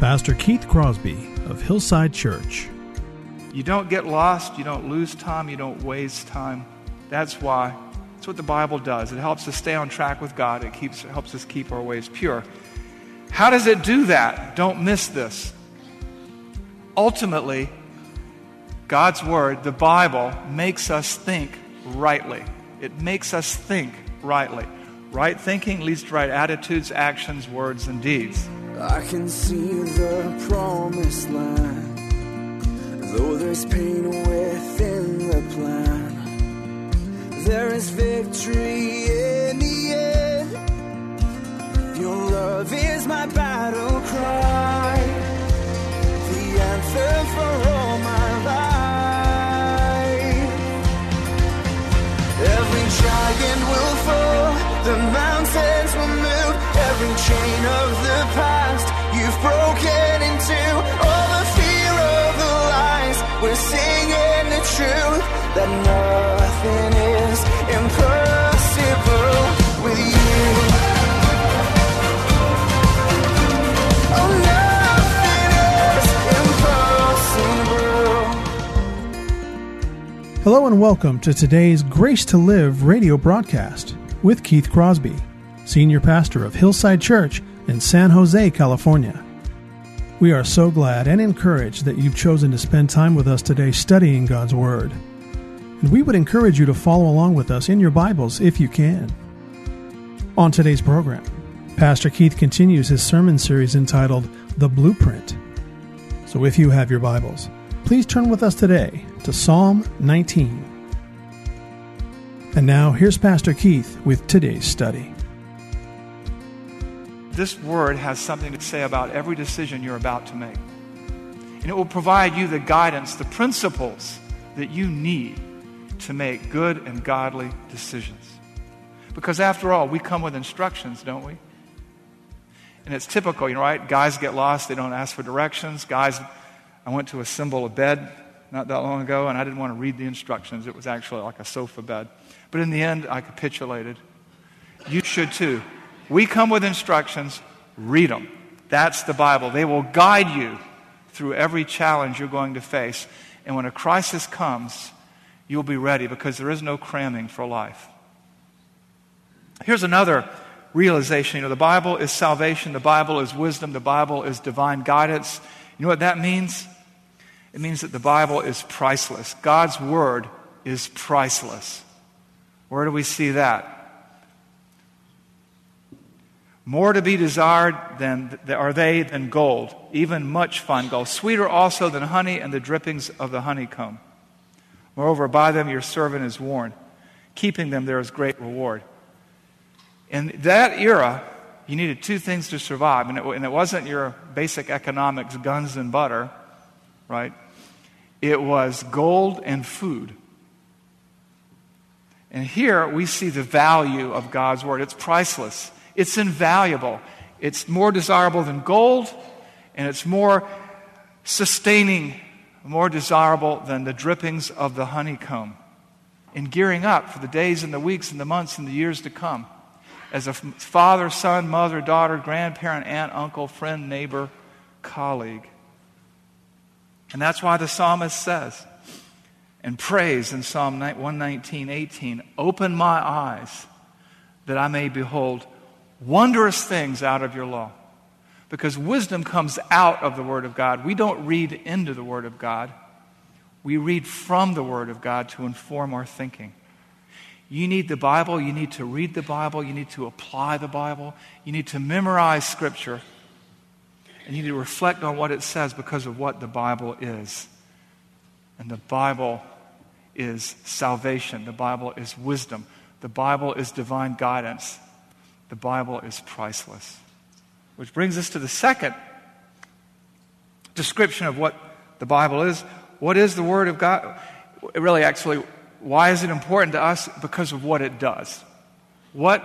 Pastor Keith Crosby of Hillside Church. You don't get lost, you don't lose time, you don't waste time. That's why. That's what the Bible does. It helps us stay on track with God, it keeps, it helps us keep our ways pure. How does it do that? Don't miss this. Ultimately, God's Word, the Bible, makes us think rightly. It makes us think rightly. Right thinking leads to right attitudes, actions, words, and deeds. I can see the promised land, though there's pain within the plan. There is victory in the end. Your love is my battle cry, the anthem for all that nothing is impossible with you. Oh. Hello and welcome to today's Grace to Live radio broadcast with Keith Crosby, Senior Pastor of Hillside Church in San Jose, California. We are so glad and encouraged that you've chosen to spend time with us today studying God's Word. And we would encourage you to follow along with us in your Bibles if you can. On today's program, Pastor Keith continues his sermon series entitled The Blueprint. So if you have your Bibles, please turn with us today to Psalm 19. And now here's Pastor Keith with today's study. This word has something to say about every decision you're about to make. And it will provide you the guidance, the principles that you need to make good and godly decisions. Because after all, we come with instructions, don't we? And it's typical, you know, right? Guys get lost, they don't ask for directions. Guys, I went to assemble a bed not that long ago, and I didn't want to read the instructions. It was actually like a sofa bed. But in the end, I capitulated. You should too. We come with instructions, read them. That's the Bible. They will guide you through every challenge you're going to face. And when a crisis comes, you'll be ready because there is no cramming for life. Here's another realization. You know, the Bible is salvation, the Bible is wisdom, the Bible is divine guidance. You know what that means? It means that the Bible is priceless. God's Word is priceless. Where do we see that? More to be desired than are they than gold, even much fine gold. Sweeter also than honey and the drippings of the honeycomb. Moreover, by them your servant is warned. Keeping them there is great reward. In that era, you needed two things to survive, and it, and it wasn't your basic economics, guns and butter, right? It was gold and food. And here we see the value of God's Word. It's priceless, it's invaluable, it's more desirable than gold, and it's more sustaining, more desirable than the drippings of the honeycomb. In gearing up for the days and the weeks and the months and the years to come, as a father, son, mother, daughter, grandparent, aunt, uncle, friend, neighbor, colleague. And that's why the psalmist says, and prays in Psalm 119, 18, Open my eyes that I may behold wondrous things out of your law. Because wisdom comes out of the Word of God. We don't read into the Word of God, we read from the Word of God to inform our thinking. You need the Bible, you need to read the Bible, you need to apply the Bible, you need to memorize Scripture, and you need to reflect on what it says because of what the Bible is. And the Bible is salvation. The Bible is wisdom. The Bible is divine guidance. The Bible is priceless. Which brings us to the second description of what the Bible is. What is the Word of God? Really, actually, why is it important to us? Because of what it does. What,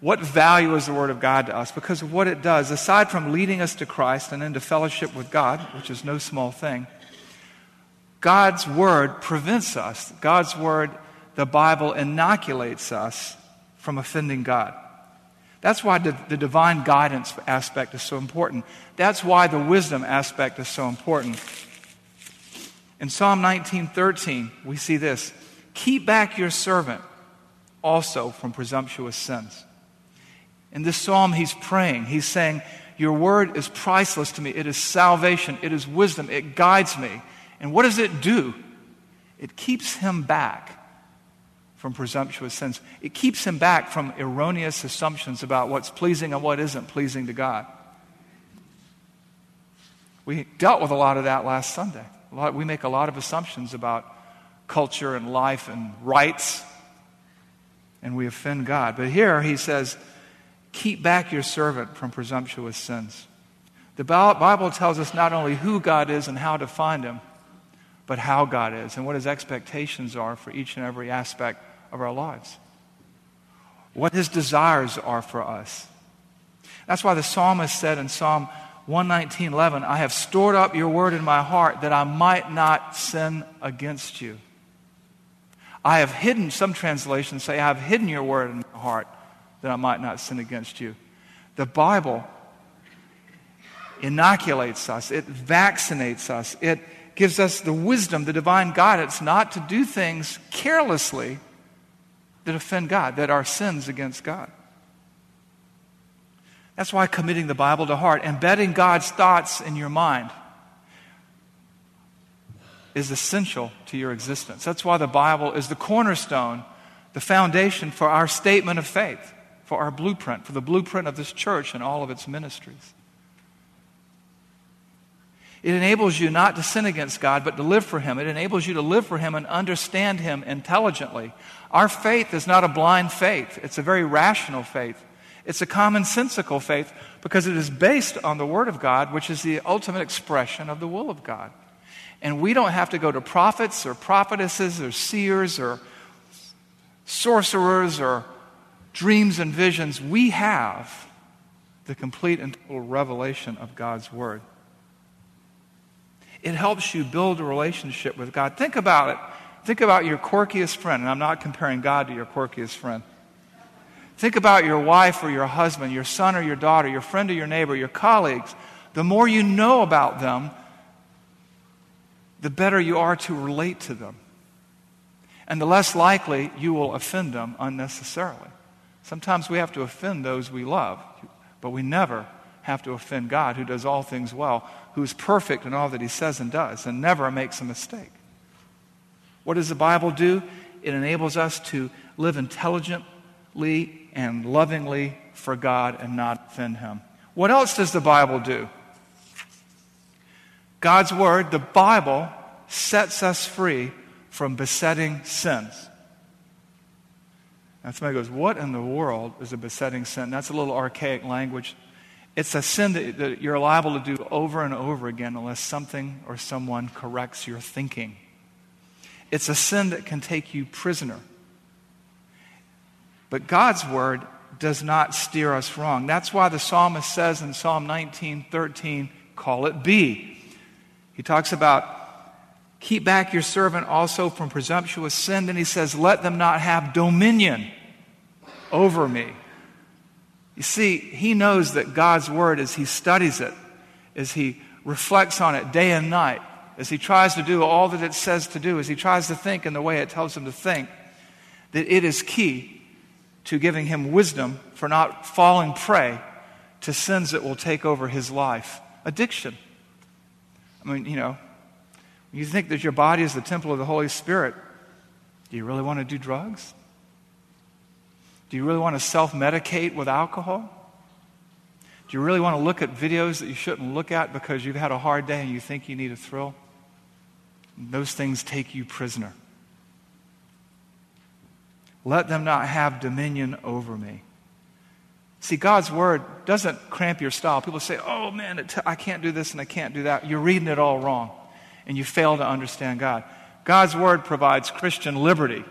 what value is the Word of God to us? Because of what it does. Aside from leading us to Christ and into fellowship with God, which is no small thing, God's Word prevents us. God's Word, the Bible, inoculates us from offending God. That's why the, the, divine guidance aspect is so important. That's why the wisdom aspect is so important. In Psalm 19:13, we see this: "Keep back your servant also from presumptuous sins." In this psalm, he's praying. He's saying, "Your word is priceless to me. It is salvation. It is wisdom. It guides me." And what does it do? It keeps him back from presumptuous sins. It keeps him back from erroneous assumptions about what's pleasing and what isn't pleasing to God. We dealt with a lot of that last Sunday. Lot, we make a lot of assumptions about culture and life and rights, and we offend God. But here he says, Keep back your servant from presumptuous sins. The Bible tells us not only who God is and how to find him, but how God is and what his expectations are for each and every aspect of our lives, what his desires are for us. That's why the psalmist said in Psalm 119:11, I have stored up your word in my heart that I might not sin against you. I have hidden, some translations say, I have hidden your word in my heart that I might not sin against you. The Bible inoculates us, it vaccinates us, it gives us the wisdom, the divine guidance not to do things carelessly that offend God, that are sins against God. That's why committing the Bible to heart, embedding God's thoughts in your mind, is essential to your existence. That's why the Bible is the cornerstone, the foundation for our statement of faith, for our blueprint, for the blueprint of this church and all of its ministries. It enables you not to sin against God, but to live for Him. It enables you to live for Him and understand Him intelligently. Our faith is not a blind faith, it's a very rational faith. It's a commonsensical faith because it is based on the Word of God, which is the ultimate expression of the will of God. And we don't have to go to prophets or prophetesses or seers or sorcerers or dreams and visions. We have the complete and total revelation of God's Word. It helps you build a relationship with God. Think about it. Think about your quirkiest friend, and I'm not comparing God to your quirkiest friend. Think about your wife or your husband, your son or your daughter, your friend or your neighbor, your colleagues. The more you know about them, the better you are to relate to them. And the less likely you will offend them unnecessarily. Sometimes we have to offend those we love, but we never have to offend God, who does all things well, who's perfect in all that he says and does, and never makes a mistake. What does the Bible do? It enables us to live intelligently and lovingly for God and not offend him. What else does the Bible do? God's Word, the Bible, sets us free from besetting sins. And somebody goes, What in the world is a besetting sin? That's a little archaic language. It's a sin that, that you're liable to do over and over again unless something or someone corrects your thinking. It's a sin that can take you prisoner. But God's word does not steer us wrong. That's why the psalmist says in Psalm 19:13, "Call it be." He talks about keep back your servant also from presumptuous sin. Then he says, "Let them not have dominion over me." You see, he knows that God's word, as he studies it, as he reflects on it day and night, as he tries to do all that it says to do, as he tries to think in the way it tells him to think, that it is key to giving him wisdom for not falling prey to sins that will take over his life. Addiction. I mean, you know, you think that your body is the temple of the Holy Spirit. Do you really want to do drugs? Do you really want to self medicate with alcohol? Do you really want to look at videos that you shouldn't look at because you've had a hard day and you think you need a thrill? Those things take you prisoner. Let them not have dominion over me. See, God's word doesn't cramp your style. People say, oh man, I can't do this and I can't do that. You're reading it all wrong, and you fail to understand God. God's word provides Christian liberty.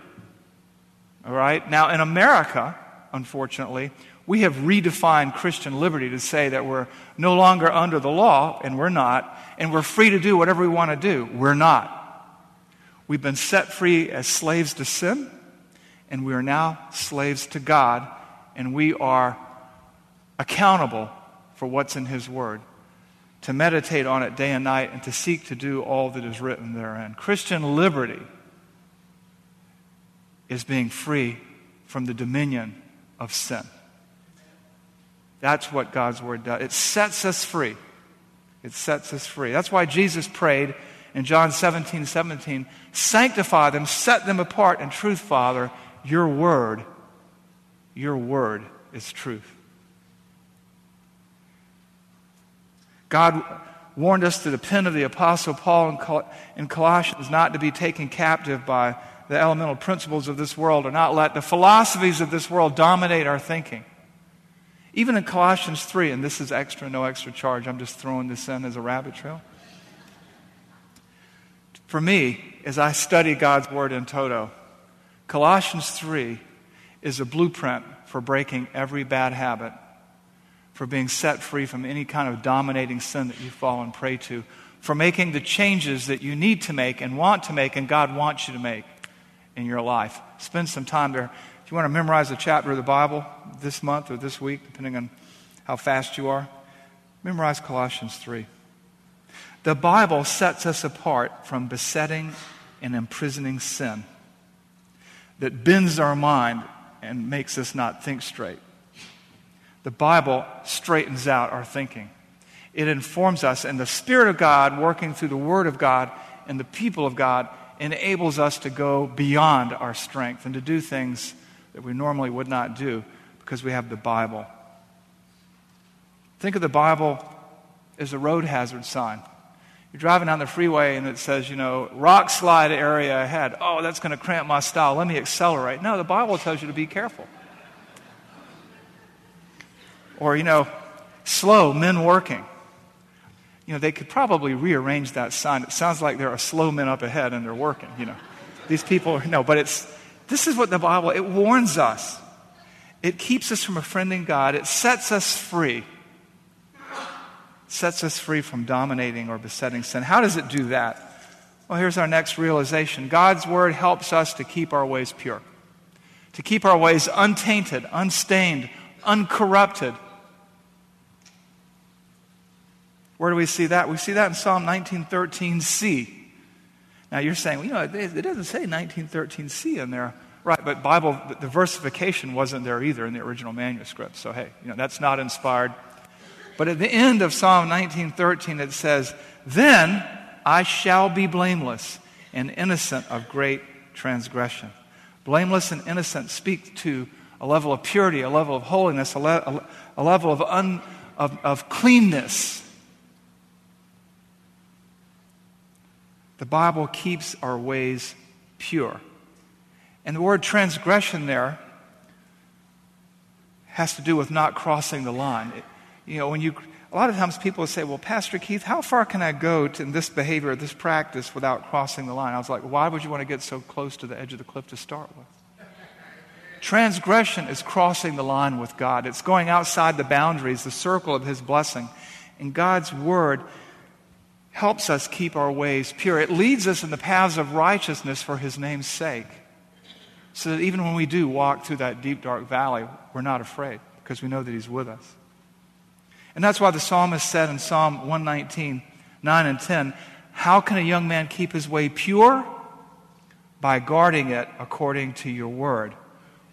All right? Now, in America, unfortunately, we have redefined Christian liberty to say that we're no longer under the law, and we're not, and we're free to do whatever we want to do. We're not. We've been set free as slaves to sin, and we are now slaves to God, and we are accountable for what's in His Word, to meditate on it day and night, and to seek to do all that is written therein. Christian liberty is being free from the dominion of sin. That's what God's Word does. It sets us free. It sets us free. That's why Jesus prayed in John 17 17, sanctify them, set them apart in truth, Father. Your Word, your Word is truth. God warned us through the pen of the Apostle Paul in Colossians not to be taken captive by the elemental principles of this world or not let the philosophies of this world dominate our thinking. Even in Colossians 3, and this is extra, no extra charge, I'm just throwing this in as a rabbit trail. For me, as I study God's Word in toto, Colossians 3 is a blueprint for breaking every bad habit for being set free from any kind of dominating sin that you fall and prey to, for making the changes that you need to make and want to make and God wants you to make in your life. Spend some time there. If you want to memorize a chapter of the Bible this month or this week, depending on how fast you are, memorize Colossians 3. The Bible sets us apart from besetting and imprisoning sin that bends our mind and makes us not think straight. The Bible straightens out our thinking. It informs us, and the Spirit of God, working through the Word of God and the people of God, enables us to go beyond our strength and to do things that we normally would not do because we have the Bible. Think of the Bible as a road hazard sign. You're driving down the freeway and it says, you know, rock slide area ahead. Oh, that's going to cramp my style. Let me accelerate. No, the Bible tells you to be careful. Or, you know, slow, men working. You know, they could probably rearrange that sign. It sounds like there are slow men up ahead and they're working, you know. These people, are, no, but it's, this is what the Bible, it warns us. It keeps us from offending God. It sets us free. Sets us free from dominating or besetting sin. How does it do that? Well, here's our next realization God's Word helps us to keep our ways pure, to keep our ways untainted, unstained, uncorrupted Where do we see that? We see that in Psalm 1913c. Now you're saying, well, you know, it doesn't say 1913c in there. Right, but Bible, the versification wasn't there either in the original manuscript. So, hey, you know, that's not inspired. But at the end of Psalm 1913, it says, Then I shall be blameless and innocent of great transgression. Blameless and innocent speak to a level of purity, a level of holiness, a, le- a level of, un- of, of cleanness The Bible keeps our ways pure. And the word transgression there has to do with not crossing the line. It, you know, when you, a lot of times people say, well, Pastor Keith, how far can I go to, in this behavior, this practice without crossing the line? I was like, why would you want to get so close to the edge of the cliff to start with? Transgression is crossing the line with God. It's going outside the boundaries, the circle of His blessing. And God's Word helps us keep our ways pure. It leads us in the paths of righteousness for his name's sake. So that even when we do walk through that deep, dark valley, we're not afraid because we know that he's with us. And that's why the psalmist said in Psalm 119, 9 and 10, How can a young man keep his way pure? By guarding it according to your word.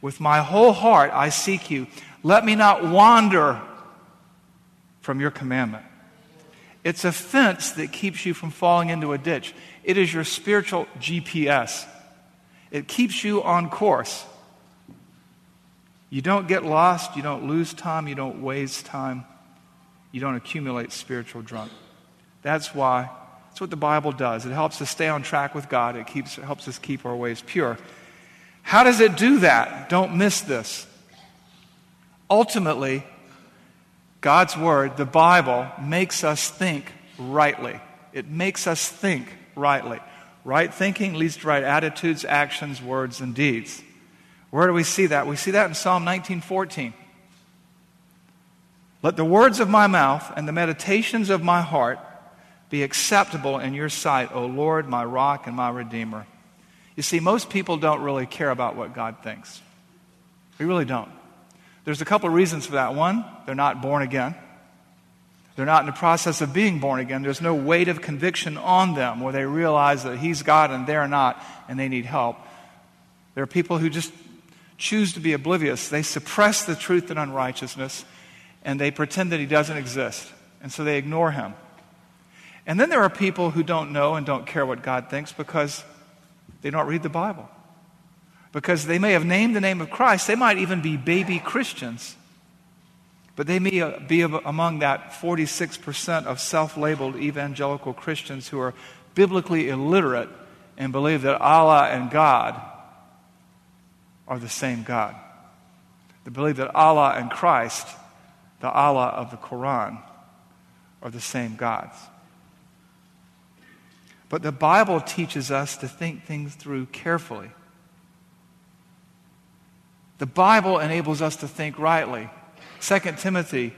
With my whole heart I seek you. Let me not wander from your commandment. It's a fence that keeps you from falling into a ditch. It is your spiritual GPS. It keeps you on course. You don't get lost, you don't lose time, you don't waste time, you don't accumulate spiritual drunk. That's why, that's what the Bible does. It helps us stay on track with God, it, keeps, it helps us keep our ways pure. How does it do that? Don't miss this. Ultimately, God's Word, the Bible, makes us think rightly. It makes us think rightly. Right thinking leads to right attitudes, actions, words, and deeds. Where do we see that? We see that in Psalm 19:14. Let the words of my mouth and the meditations of my heart be acceptable in your sight, O Lord, my rock and my redeemer. You see, most people don't really care about what God thinks. We really don't. There's a couple of reasons for that. One, they're not born again. They're not in the process of being born again. There's no weight of conviction on them where they realize that He's God and they're not and they need help. There are people who just choose to be oblivious. They suppress the truth and unrighteousness and they pretend that He doesn't exist. And so they ignore Him. And then there are people who don't know and don't care what God thinks because they don't read the Bible because they may have named the name of Christ. They might even be baby Christians. But they may be among that 46% of self labeled evangelical Christians who are biblically illiterate and believe that Allah and God are the same God. They believe that Allah and Christ, the Allah of the Quran, are the same gods. But the Bible teaches us to think things through carefully. The Bible enables us to think rightly. 2 Timothy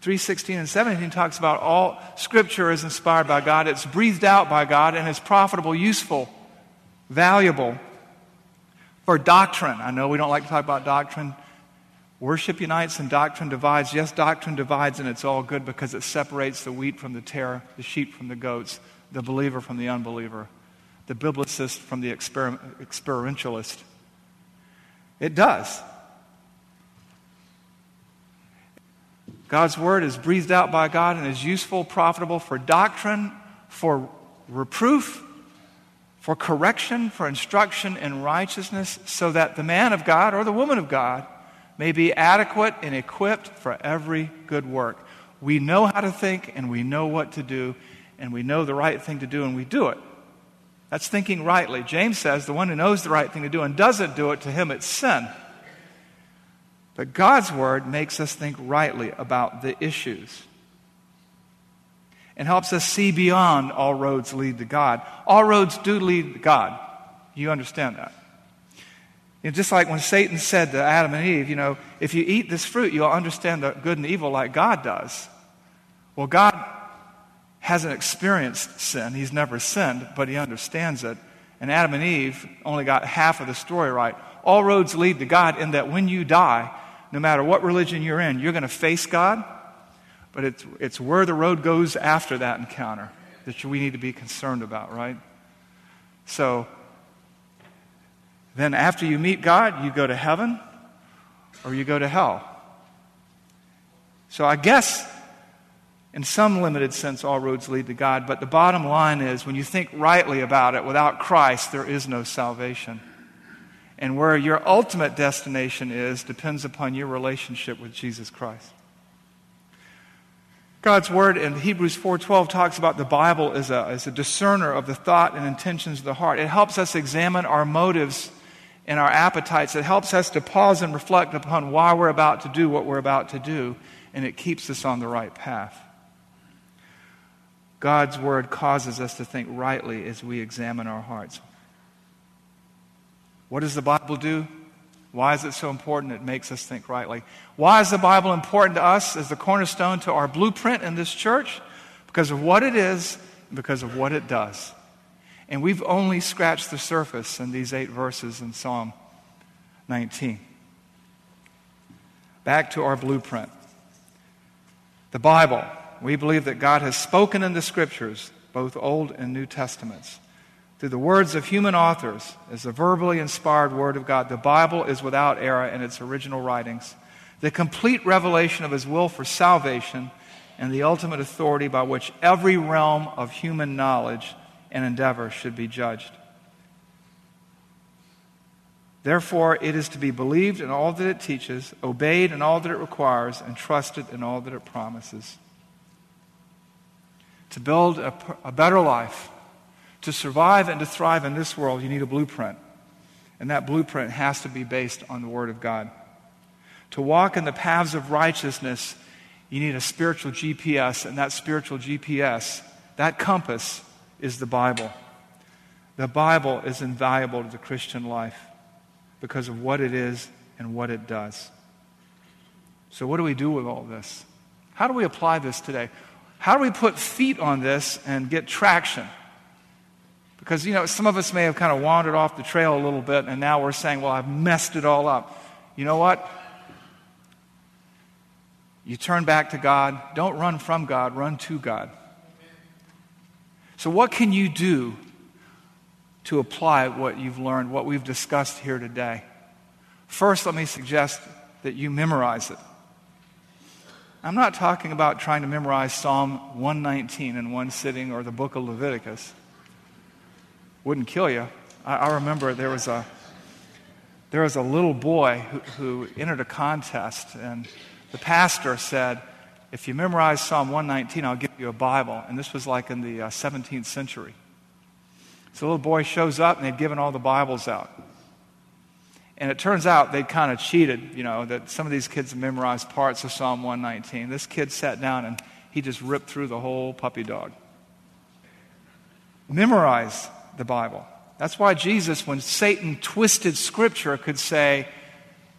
3:16 and 17 talks about all scripture is inspired by God, it's breathed out by God and is profitable, useful, valuable for doctrine. I know we don't like to talk about doctrine. Worship unites and doctrine divides. Yes, doctrine divides and it's all good because it separates the wheat from the tare, the sheep from the goats, the believer from the unbeliever, the biblicist from the exper- experientialist. It does. God's word is breathed out by God and is useful, profitable for doctrine, for reproof, for correction, for instruction in righteousness, so that the man of God or the woman of God may be adequate and equipped for every good work. We know how to think and we know what to do, and we know the right thing to do and we do it. That's thinking rightly. James says the one who knows the right thing to do and doesn't do it, to him it's sin. But God's word makes us think rightly about the issues and helps us see beyond all roads lead to God. All roads do lead to God. You understand that? You know, just like when Satan said to Adam and Eve, you know, if you eat this fruit, you'll understand the good and evil like God does. Well, God hasn't experienced sin. He's never sinned, but he understands it. And Adam and Eve only got half of the story right. All roads lead to God in that when you die, no matter what religion you're in, you're going to face God. But it's, it's where the road goes after that encounter that we need to be concerned about, right? So, then after you meet God, you go to heaven or you go to hell. So I guess in some limited sense, all roads lead to God. But the bottom line is when you think rightly about it, without Christ, there is no salvation. And where your ultimate destination is depends upon your relationship with Jesus Christ. God's word in Hebrews 4:12 talks about the Bible as a, as a discerner of the thought and intentions of the heart. It helps us examine our motives and our appetites. It helps us to pause and reflect upon why we're about to do what we're about to do, and it keeps us on the right path. God's word causes us to think rightly as we examine our hearts. What does the Bible do? Why is it so important? It makes us think rightly. Why is the Bible important to us as the cornerstone to our blueprint in this church? Because of what it is, because of what it does. And we've only scratched the surface in these eight verses in Psalm 19. Back to our blueprint. The Bible we believe that God has spoken in the Scriptures, both Old and New Testaments. Through the words of human authors, as the verbally inspired Word of God, the Bible is without error in its original writings, the complete revelation of His will for salvation, and the ultimate authority by which every realm of human knowledge and endeavor should be judged. Therefore, it is to be believed in all that it teaches, obeyed in all that it requires, and trusted in all that it promises to build a, a better life, to survive and to thrive in this world, you need a blueprint. And that blueprint has to be based on the Word of God. To walk in the paths of righteousness, you need a spiritual GPS, and that spiritual GPS, that compass, is the Bible. The Bible is invaluable to the Christian life because of what it is and what it does. So, what do we do with all this? How do we apply this today? How do we put feet on this and get traction? Because, you know, some of us may have kind of wandered off the trail a little bit, and now we're saying, well, I've messed it all up. You know what? You turn back to God. Don't run from God, run to God. So, what can you do to apply what you've learned, what we've discussed here today? First, let me suggest that you memorize it. I'm not talking about trying to memorize Psalm 119 in one sitting or the book of Leviticus. Wouldn't kill you. I, I remember there was a there was a little boy who, who entered a contest, and the pastor said, If you memorize Psalm 119, I'll give you a Bible. And this was like in the uh, 17th century. So a little boy shows up, and they'd given all the Bibles out. And it turns out they'd kind of cheated, you know, that some of these kids memorized parts of Psalm 119. This kid sat down and he just ripped through the whole puppy dog. Memorize the Bible. That's why Jesus, when Satan twisted Scripture, could say,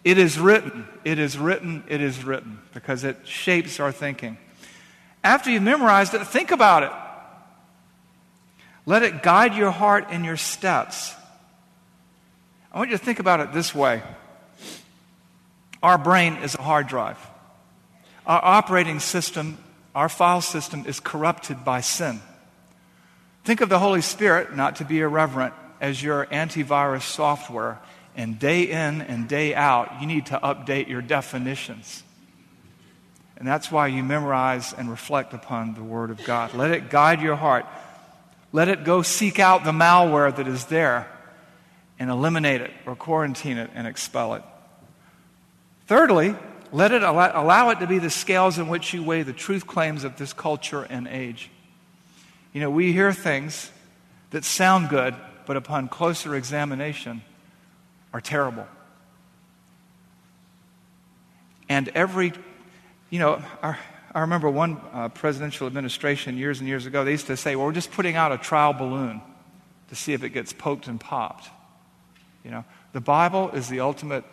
It is written, it is written, it is written, because it shapes our thinking. After you've memorized it, think about it. Let it guide your heart and your steps. I want you to think about it this way our brain is a hard drive, our operating system, our file system is corrupted by sin. Think of the Holy Spirit, not to be irreverent, as your antivirus software. And day in and day out, you need to update your definitions. And that's why you memorize and reflect upon the Word of God. Let it guide your heart. Let it go seek out the malware that is there and eliminate it or quarantine it and expel it. Thirdly, let it allow, allow it to be the scales in which you weigh the truth claims of this culture and age. You know, we hear things that sound good, but upon closer examination are terrible. And every, you know, our, I remember one uh, presidential administration years and years ago, they used to say, well, we're just putting out a trial balloon to see if it gets poked and popped. You know, the Bible is the ultimate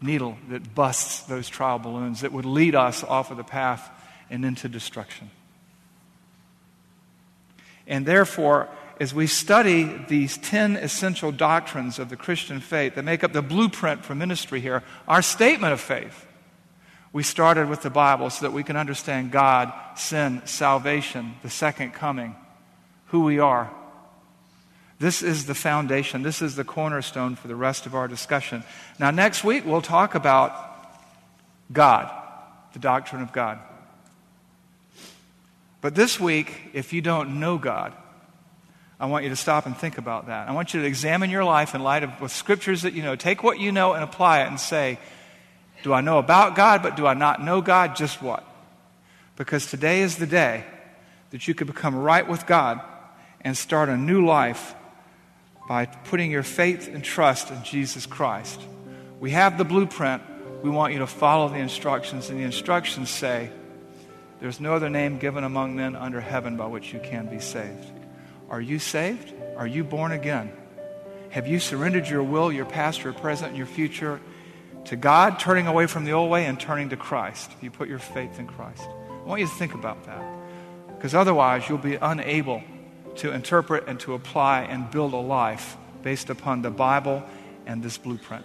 needle that busts those trial balloons that would lead us off of the path and into destruction. And therefore, as we study these 10 essential doctrines of the Christian faith that make up the blueprint for ministry here, our statement of faith, we started with the Bible so that we can understand God, sin, salvation, the second coming, who we are, this is the foundation. This is the cornerstone for the rest of our discussion. Now, next week, we'll talk about God, the doctrine of God. But this week, if you don't know God, I want you to stop and think about that. I want you to examine your life in light of the scriptures that you know. Take what you know and apply it and say, Do I know about God, but do I not know God? Just what? Because today is the day that you could become right with God and start a new life by putting your faith and trust in Jesus Christ. We have the blueprint. We want you to follow the instructions, and the instructions say, There's no other name given among men under heaven by which you can be saved. Are you saved? Are you born again? Have you surrendered your will, your past, your present, and your future to God, turning away from the old way and turning to Christ? If you put your faith in Christ, I want you to think about that. Because otherwise, you'll be unable to interpret and to apply and build a life based upon the Bible and this blueprint.